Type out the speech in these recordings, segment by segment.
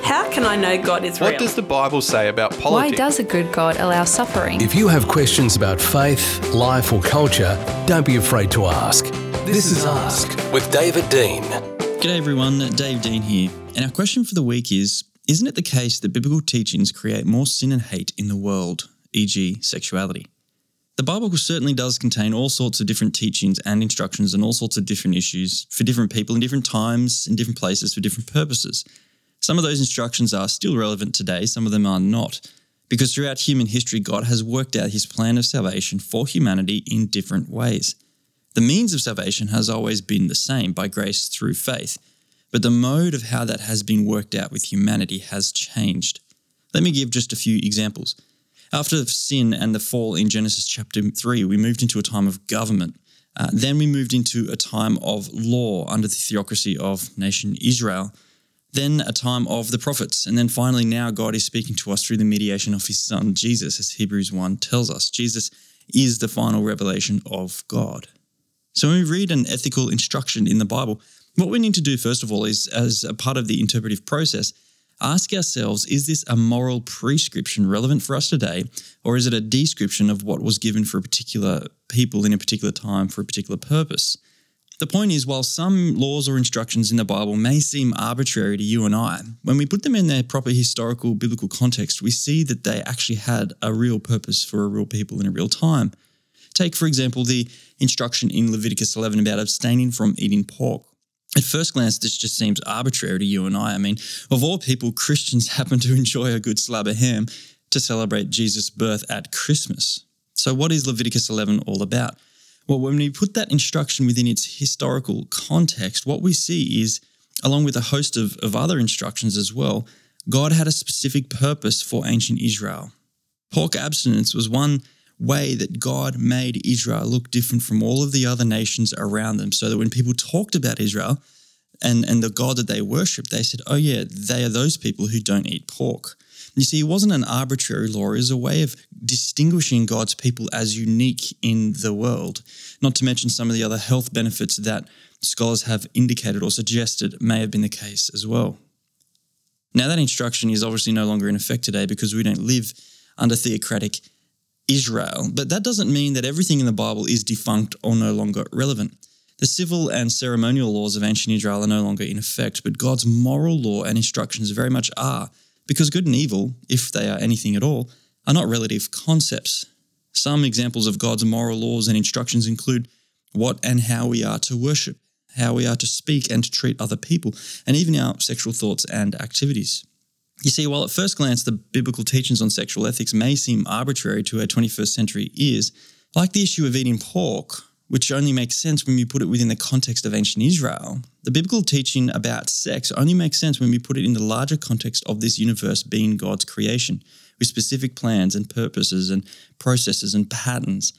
How can I know God is real? What does the Bible say about politics? Why does a good God allow suffering? If you have questions about faith, life, or culture, don't be afraid to ask. This, is Ask with David Dean. G'day everyone, Dave Dean here. And our question for the week is Isn't it the case that biblical teachings create more sin and hate in the world, e.g., sexuality? The Bible certainly does contain all sorts of different teachings and instructions on all sorts of different issues for different people in different times, in different places, for different purposes. Some of those instructions are still relevant today, some of them are not, because throughout human history, God has worked out his plan of salvation for humanity in different ways. The means of salvation has always been the same by grace through faith, but the mode of how that has been worked out with humanity has changed. Let me give just a few examples. After sin and the fall in Genesis chapter 3, we moved into a time of government. Uh, then we moved into a time of law under the theocracy of nation Israel. Then a time of the prophets. And then finally, now God is speaking to us through the mediation of his son Jesus, as Hebrews 1 tells us. Jesus is the final revelation of God. So when we read an ethical instruction in the Bible, what we need to do, first of all, is as a part of the interpretive process, ask ourselves is this a moral prescription relevant for us today, or is it a description of what was given for a particular people in a particular time for a particular purpose? The point is, while some laws or instructions in the Bible may seem arbitrary to you and I, when we put them in their proper historical biblical context, we see that they actually had a real purpose for a real people in a real time. Take, for example, the instruction in Leviticus 11 about abstaining from eating pork. At first glance, this just seems arbitrary to you and I. I mean, of all people, Christians happen to enjoy a good slab of ham to celebrate Jesus' birth at Christmas. So, what is Leviticus 11 all about? Well, when we put that instruction within its historical context, what we see is, along with a host of, of other instructions as well, God had a specific purpose for ancient Israel. Pork abstinence was one way that God made Israel look different from all of the other nations around them, so that when people talked about Israel and, and the God that they worshipped, they said, oh, yeah, they are those people who don't eat pork. You see, it wasn't an arbitrary law, it was a way of distinguishing God's people as unique in the world, not to mention some of the other health benefits that scholars have indicated or suggested may have been the case as well. Now, that instruction is obviously no longer in effect today because we don't live under theocratic Israel, but that doesn't mean that everything in the Bible is defunct or no longer relevant. The civil and ceremonial laws of ancient Israel are no longer in effect, but God's moral law and instructions very much are, because good and evil, if they are anything at all, are not relative concepts. Some examples of God's moral laws and instructions include what and how we are to worship, how we are to speak and to treat other people, and even our sexual thoughts and activities. You see, while at first glance the biblical teachings on sexual ethics may seem arbitrary to our 21st century ears, like the issue of eating pork, which only makes sense when we put it within the context of ancient Israel, the biblical teaching about sex only makes sense when we put it in the larger context of this universe being God's creation, with specific plans and purposes and processes and patterns.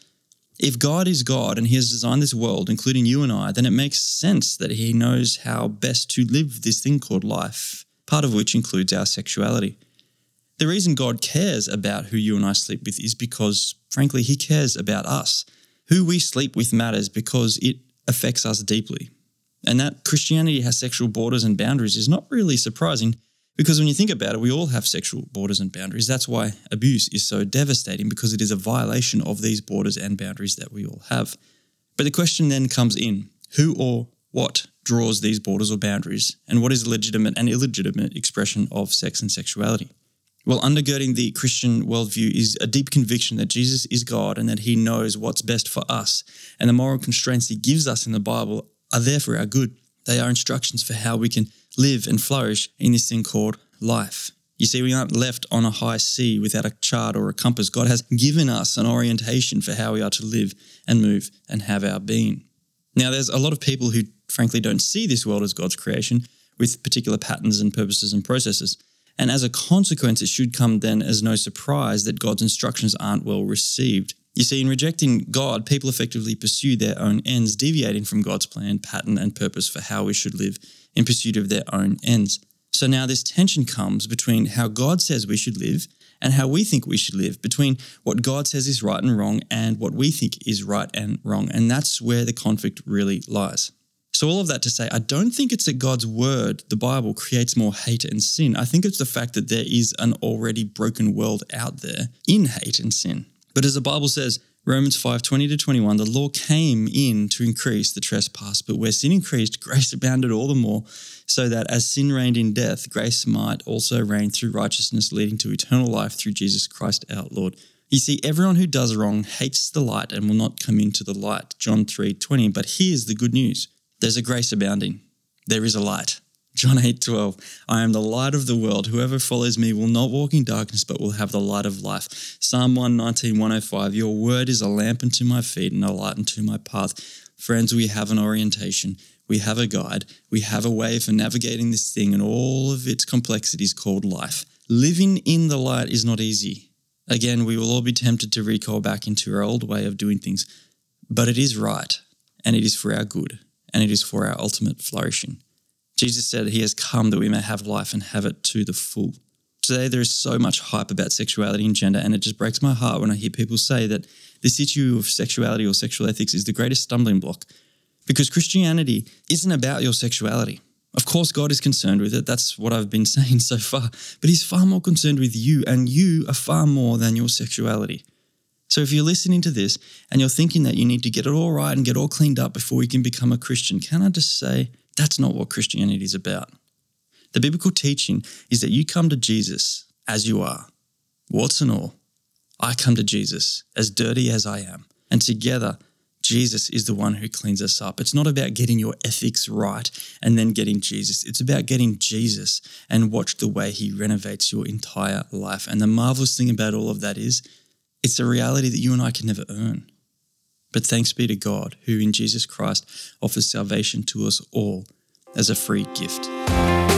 If God is God and He has designed this world, including you and I, then it makes sense that He knows how best to live this thing called life, part of which includes our sexuality. The reason God cares about who you and I sleep with is because, frankly, He cares about us. Who we sleep with matters because it affects us deeply. And that Christianity has sexual borders and boundaries is not really surprising because when you think about it, we all have sexual borders and boundaries. That's why abuse is so devastating because it is a violation of these borders and boundaries that we all have. But the question then comes in who or what draws these borders or boundaries, and what is legitimate and illegitimate expression of sex and sexuality? Well, undergirding the Christian worldview is a deep conviction that Jesus is God and that he knows what's best for us. And the moral constraints he gives us in the Bible are there for our good. They are instructions for how we can live and flourish in this thing called life. You see, we aren't left on a high sea without a chart or a compass. God has given us an orientation for how we are to live and move and have our being. Now, there's a lot of people who, frankly, don't see this world as God's creation with particular patterns and purposes and processes. And as a consequence, it should come then as no surprise that God's instructions aren't well received. You see, in rejecting God, people effectively pursue their own ends, deviating from God's plan, pattern, and purpose for how we should live in pursuit of their own ends. So now this tension comes between how God says we should live and how we think we should live, between what God says is right and wrong and what we think is right and wrong. And that's where the conflict really lies. So, all of that to say, I don't think it's that God's word, the Bible, creates more hate and sin. I think it's the fact that there is an already broken world out there in hate and sin. But as the Bible says, Romans 5 20 to 21, the law came in to increase the trespass, but where sin increased, grace abounded all the more, so that as sin reigned in death, grace might also reign through righteousness, leading to eternal life through Jesus Christ our Lord. You see, everyone who does wrong hates the light and will not come into the light. John 3 20. But here's the good news there's a grace abounding, there is a light. John 8 12, I am the light of the world. Whoever follows me will not walk in darkness, but will have the light of life. Psalm 119 105, Your word is a lamp unto my feet and a light unto my path. Friends, we have an orientation, we have a guide, we have a way for navigating this thing and all of its complexities called life. Living in the light is not easy. Again, we will all be tempted to recall back into our old way of doing things, but it is right, and it is for our good, and it is for our ultimate flourishing. Jesus said he has come that we may have life and have it to the full. Today, there is so much hype about sexuality and gender, and it just breaks my heart when I hear people say that this issue of sexuality or sexual ethics is the greatest stumbling block. Because Christianity isn't about your sexuality. Of course, God is concerned with it. That's what I've been saying so far. But He's far more concerned with you, and you are far more than your sexuality. So if you're listening to this and you're thinking that you need to get it all right and get all cleaned up before you can become a Christian, can I just say, that's not what Christianity is about. The biblical teaching is that you come to Jesus as you are, warts and all. I come to Jesus as dirty as I am. And together, Jesus is the one who cleans us up. It's not about getting your ethics right and then getting Jesus. It's about getting Jesus and watch the way he renovates your entire life. And the marvelous thing about all of that is it's a reality that you and I can never earn. But thanks be to God, who in Jesus Christ offers salvation to us all as a free gift.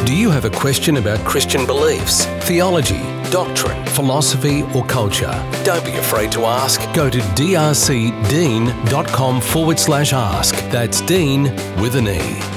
Do you have a question about Christian beliefs, theology, doctrine, philosophy, or culture? Don't be afraid to ask. Go to drcdean.com forward slash ask. That's Dean with an E.